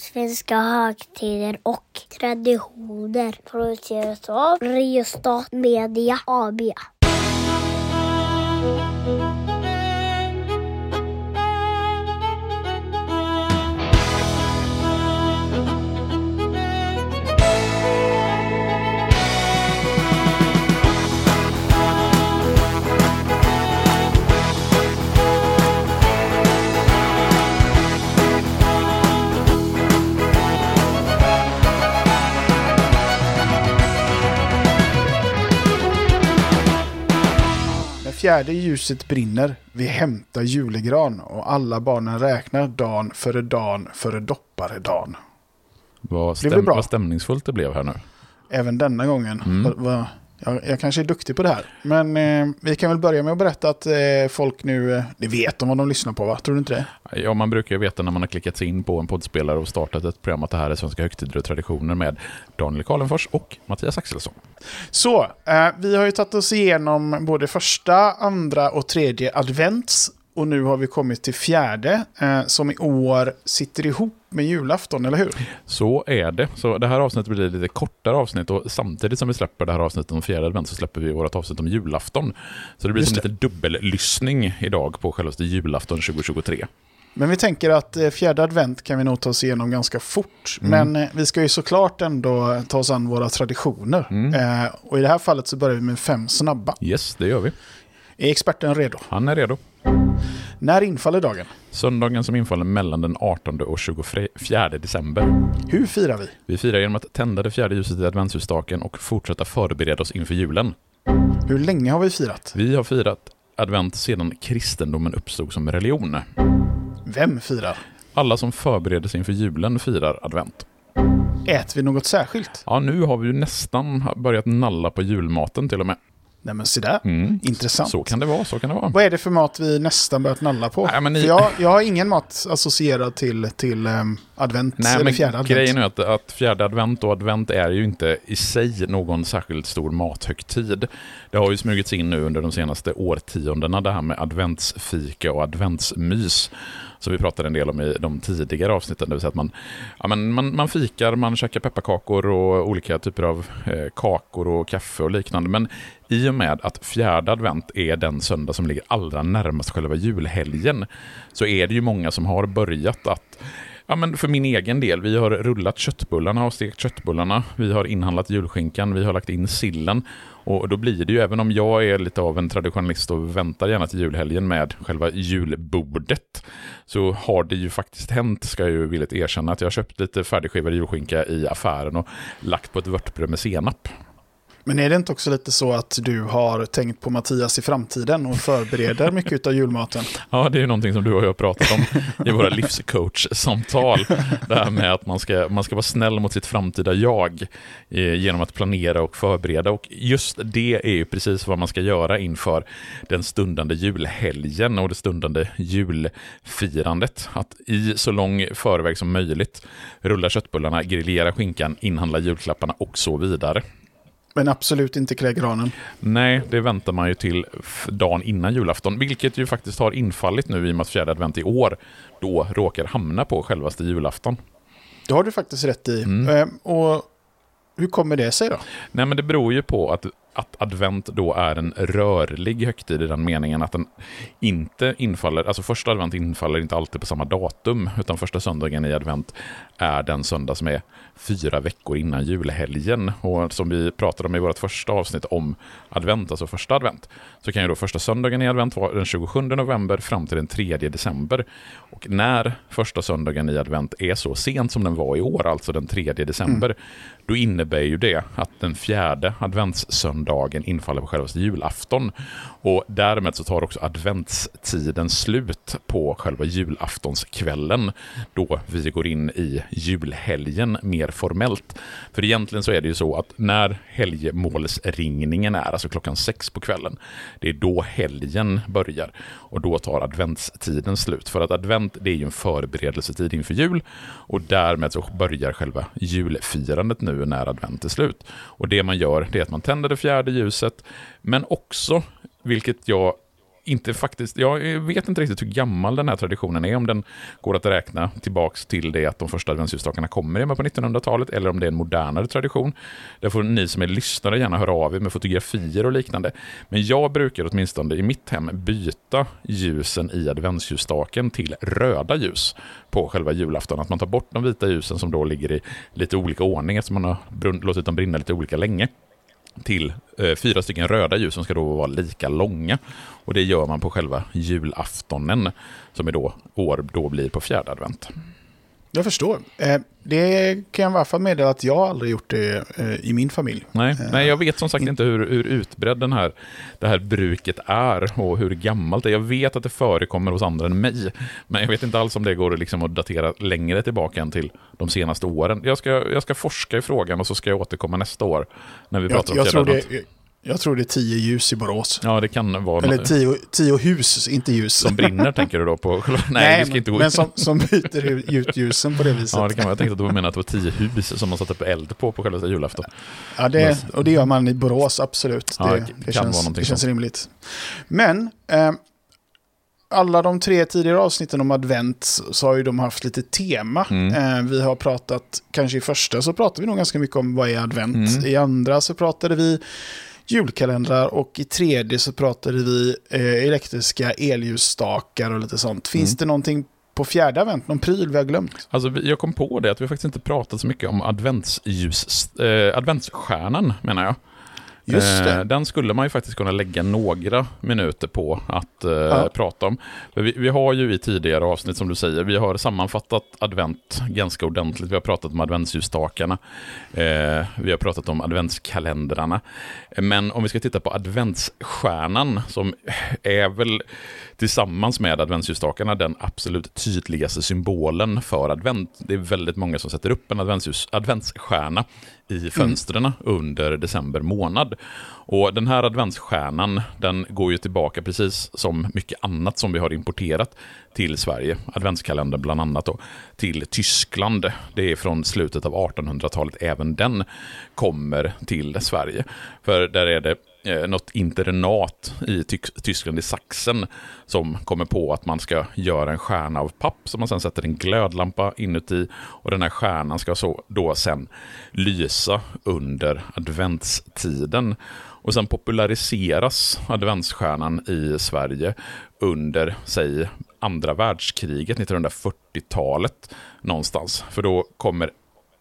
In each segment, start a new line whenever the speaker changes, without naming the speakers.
Svenska högtider och traditioner produceras av Riostat Media AB.
Fjärde ljuset brinner, vi hämtar julegran och alla barnen räknar dan före dan före dopparedan.
Vad, stäm, vad stämningsfullt det blev här nu.
Även denna gången.
Mm.
Va, va, jag, jag kanske är duktig på det här. Men eh, vi kan väl börja med att berätta att eh, folk nu, eh, det vet de vad de lyssnar på va? Tror du inte det?
Ja, man brukar ju veta när man har klickat sig in på en poddspelare och startat ett program att det här är Svenska högtider och traditioner med Daniel Karlenfors och Mattias Axelsson.
Så, eh, vi har ju tagit oss igenom både första, andra och tredje advents. Och nu har vi kommit till fjärde, eh, som i år sitter ihop med julafton, eller hur?
Så är det. Så det här avsnittet blir lite kortare avsnitt och samtidigt som vi släpper det här avsnittet om fjärde advent så släpper vi vårt avsnitt om julafton. Så det blir
Just
som
det.
lite dubbellyssning idag på självaste julafton 2023.
Men vi tänker att eh, fjärde advent kan vi nog ta oss igenom ganska fort.
Mm.
Men eh, vi ska ju såklart ändå ta oss an våra traditioner.
Mm.
Eh, och i det här fallet så börjar vi med fem snabba.
Yes, det gör vi.
Är experten redo?
Han är redo.
När infaller dagen?
Söndagen som infaller mellan den 18 och 24 december.
Hur firar vi?
Vi firar genom att tända det fjärde ljuset i adventsljusstaken och fortsätta förbereda oss inför julen.
Hur länge har vi firat?
Vi har firat advent sedan kristendomen uppstod som religion.
Vem firar?
Alla som förbereder sig inför julen firar advent.
Äter vi något särskilt?
Ja, nu har vi ju nästan börjat nalla på julmaten till och med.
Nej men se där.
Mm.
Intressant.
Så kan det vara, så kan det vara.
Vad är det för mat vi nästan börjat nalla på?
Nej, men ni-
jag, jag har ingen mat associerad till, till ehm, advent
Nej,
eller
men
fjärde advent.
grejen är att, att fjärde advent och advent är ju inte i sig någon särskilt stor mathögtid. Det har ju smugits in nu under de senaste årtiondena det här med adventsfika och adventsmys. Som vi pratade en del om i de tidigare avsnitten. Det vill säga att man, ja, men man, man fikar, man käkar pepparkakor och olika typer av eh, kakor och kaffe och liknande. Men i och med att fjärde advent är den söndag som ligger allra närmast själva julhelgen så är det ju många som har börjat att Ja, men för min egen del, vi har rullat köttbullarna och stekt köttbullarna. Vi har inhandlat julskinkan, vi har lagt in sillen. Och då blir det ju, även om jag är lite av en traditionalist och väntar gärna till julhelgen med själva julbordet, så har det ju faktiskt hänt, ska jag ju villigt erkänna, att jag har köpt lite färdigskivad julskinka i affären och lagt på ett vörtbröd med senap.
Men är det inte också lite så att du har tänkt på Mattias i framtiden och förbereder mycket av julmaten?
Ja, det är ju någonting som du och jag har pratat om i våra livscoach-samtal. Det här med att man ska, man ska vara snäll mot sitt framtida jag eh, genom att planera och förbereda. Och just det är ju precis vad man ska göra inför den stundande julhelgen och det stundande julfirandet. Att i så lång förväg som möjligt rulla köttbullarna, grillera skinkan, inhandla julklapparna och så vidare.
Men absolut inte klä granen.
Nej, det väntar man ju till dagen innan julafton, vilket ju faktiskt har infallit nu i och med att fjärde advent i år då råkar hamna på självaste julafton.
Det har du faktiskt rätt i.
Mm.
Ehm, och hur kommer det sig då?
Nej, men det beror ju på att, att advent då är en rörlig högtid i den meningen att den inte infaller, alltså första advent infaller inte alltid på samma datum, utan första söndagen i advent är den söndag som är fyra veckor innan julhelgen. Och som vi pratade om i vårt första avsnitt om advent, alltså första advent, så kan ju då första söndagen i advent vara den 27 november fram till den 3 december. Och när första söndagen i advent är så sent som den var i år, alltså den 3 december, då innebär ju det att den fjärde adventssöndagen dagen infaller på själva julafton. Och därmed så tar också adventstiden slut på själva julaftonskvällen, då vi går in i julhelgen mer formellt. För egentligen så är det ju så att när helgmålsringningen är, alltså klockan sex på kvällen, det är då helgen börjar och då tar adventstiden slut. För att advent det är ju en förberedelsetid inför jul och därmed så börjar själva julfirandet nu när advent är slut. Och det man gör det är att man tänder det fjärde ljuset, men också, vilket jag inte faktiskt, jag vet inte riktigt hur gammal den här traditionen är, om den går att räkna tillbaks till det att de första adventsljusstakarna kommer med på 1900-talet, eller om det är en modernare tradition. Där får ni som är lyssnare gärna höra av er med fotografier och liknande. Men jag brukar åtminstone i mitt hem byta ljusen i adventsljusstaken till röda ljus på själva julafton. Att man tar bort de vita ljusen som då ligger i lite olika ordning eftersom man har låtit dem brinna lite olika länge till eh, fyra stycken röda ljus som ska då vara lika långa. Och det gör man på själva julaftonen som är då, år då blir på fjärde advent.
Jag förstår. Eh, det kan jag i alla fall meddela att jag aldrig gjort det eh, i min familj.
Nej, nej jag vet som sagt inte hur, hur utbredd den här, det här bruket är och hur gammalt det är. Jag vet att det förekommer hos andra än mig, men jag vet inte alls om det går liksom att datera längre tillbaka än till de senaste åren. Jag ska, jag ska forska i frågan och så ska jag återkomma nästa år när vi pratar
jag,
om
jag jag tror det är tio ljus i Borås.
Ja, det kan vara...
Eller tio, tio hus, inte ljus.
Som brinner, tänker du då på? Nej,
Nej vi ska inte gå men som, som byter ut ljusen på det viset.
Ja, det kan vara. Jag tänkte att du menade att det var tio hus som man satte upp eld på på själva julafton.
Ja, det, och det gör man i Borås, absolut. Ja, det, det, det känns, det känns rimligt. Men... Eh, alla de tre tidigare avsnitten om advent så har ju de haft lite tema. Mm. Eh, vi har pratat, kanske i första så pratade vi nog ganska mycket om vad är advent. Mm. I andra så pratade vi julkalendrar och i tredje så pratade vi eh, elektriska elljusstakar och lite sånt. Finns mm. det någonting på fjärde advent, någon pryl vi har glömt?
Alltså, jag kom på det att vi faktiskt inte pratat så mycket om adventsljus, eh, adventsstjärnan menar jag.
Just det. Eh,
den skulle man ju faktiskt kunna lägga några minuter på att eh, ja. prata om. Vi, vi, har ju i tidigare avsnitt, som du säger, vi har sammanfattat advent ganska ordentligt. Vi har pratat om adventsljusstakarna. Eh, vi har pratat om adventskalendrarna. Men om vi ska titta på adventsstjärnan, som är väl tillsammans med adventsljusstakarna den absolut tydligaste symbolen för advent. Det är väldigt många som sätter upp en adventsstjärna i fönstren mm. under december månad. Och den här adventsstjärnan, den går ju tillbaka precis som mycket annat som vi har importerat till Sverige, adventskalendern bland annat då, till Tyskland. Det är från slutet av 1800-talet även den kommer till Sverige. För där är det eh, något internat i Tyskland, i Sachsen, som kommer på att man ska göra en stjärna av papp som man sen sätter en glödlampa inuti och den här stjärnan ska så då sen lysa under adventstiden. Och sen populariseras adventsstjärnan i Sverige under, säg, andra världskriget, 1940-talet någonstans. För då kommer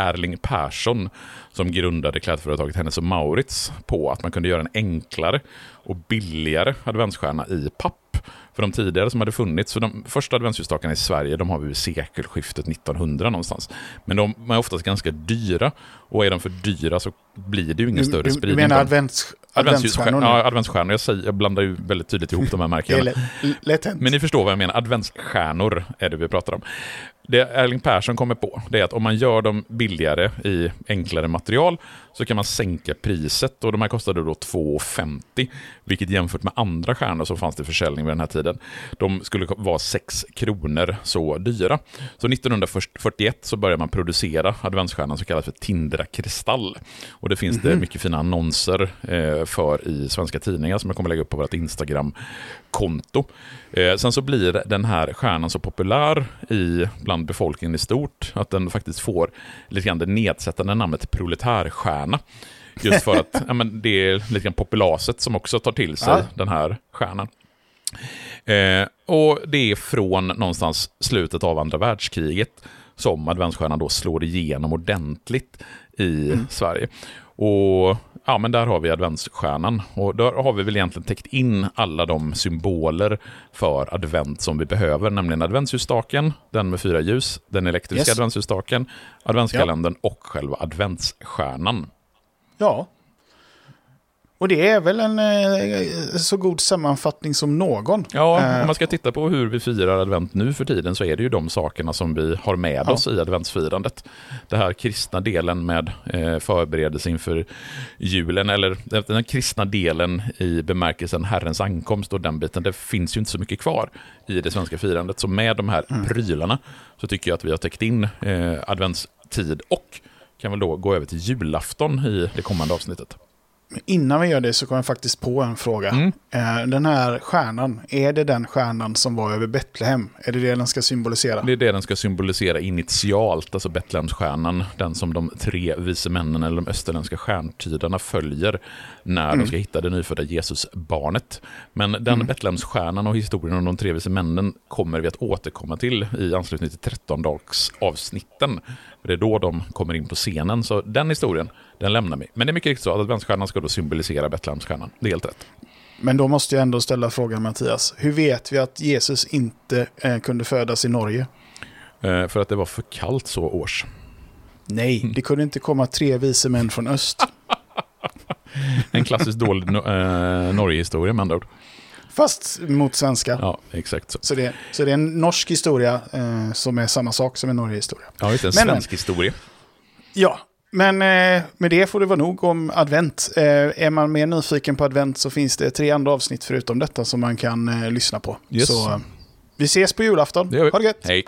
Erling Persson som grundade klädföretaget Hennes och Maurits på att man kunde göra en enklare och billigare adventsstjärna i papp. För de tidigare som hade funnits, för de första adventsljusstakarna i Sverige, de har vi vid sekelskiftet 1900 någonstans. Men de är oftast ganska dyra och är de för dyra så blir det ju ingen du, större spridning.
Du menar advents, adventsstjärnor?
Ja, adventsstjärnor. Jag, säger, jag blandar ju väldigt tydligt ihop de här märkena. Men ni förstår vad jag menar, adventsstjärnor är det vi pratar om det Erling Persson kommer på det är att om man gör dem billigare i enklare material så kan man sänka priset och de här kostade då 2,50 vilket jämfört med andra stjärnor som fanns till försäljning vid den här tiden de skulle vara 6 kronor så dyra. Så 1941 så börjar man producera adventsstjärnan som kallas för Tindra Kristall och det finns mm -hmm. det mhm. mycket fina annonser eh, för i svenska tidningar som jag kommer lägga upp på vårt Instagram-konto. Eh, sen så blir den här stjärnan så populär i, bland befolkningen i stort att den faktiskt får lite grann det nedsättande namnet proletärstjärna. Just för att ja, men det är lite grann populaset som också tar till sig ja. den här stjärnan. Eh, och det är från någonstans slutet av andra världskriget som adventsstjärnan då slår igenom ordentligt i mm. Sverige. Och ja, men där har vi adventsstjärnan. Och där har vi väl egentligen täckt in alla de symboler för advent som vi behöver, nämligen adventsljusstaken, den med fyra ljus, den elektriska yes. adventsljusstaken, adventskalendern ja. och själva adventsstjärnan.
Ja, och det är väl en eh, så god sammanfattning som någon.
Ja, om man ska titta på hur vi firar advent nu för tiden så är det ju de sakerna som vi har med ja. oss i adventsfirandet. Det här kristna delen med eh, förberedelse inför julen, eller den kristna delen i bemärkelsen Herrens ankomst och den biten, det finns ju inte så mycket kvar i det svenska firandet. Så med de här mm. prylarna så tycker jag att vi har täckt in eh, adventstid och kan väl då gå över till julafton i det kommande avsnittet.
Innan vi gör det så kommer jag faktiskt på en fråga.
Mm.
Eh, Den här stjärnan, är det den stjärnan som var över Betlehem? Är det det den ska symbolisera?
Det är det den ska symbolisera initialt, alltså Betlehemsstjärnan, den som de tre vise männen eller de österländska stjärntydarna följer när de ska hitta det nyfödda Jesusbarnet. Men den Betlehemsstjärnan och historien om de tre vise männen kommer vi att återkomma till i anslutning till 13-dagsavsnitten. Det är då de kommer in på scenen, så den historien, den lämnar vi. Men det är mycket riktigt så att adventsstjärnan ska då symbolisera Betlehemsstjärnan. Det är helt rätt.
Men då måste jag ändå ställa frågan Mattias. Hur vet vi att Jesus inte eh, kunde födas i Norge?
Eh, för att det var för kallt så års.
Nej, det kunde inte komma tre vise män från öst.
En klassiskt dålig no- eh, Norgehistoria med andra ord.
Fast mot svenska.
Ja, exakt så.
Så, det, så det är en norsk historia eh, som är samma sak som en Norge-historia.
Ja, det. En
Men-
svensk historia.
Ja, men eh, med det får det vara nog om advent. Eh, är man mer nyfiken på advent så finns det tre andra avsnitt förutom detta som man kan eh, lyssna på.
Yes.
Så vi ses på julafton. Ha det gött!
Hej.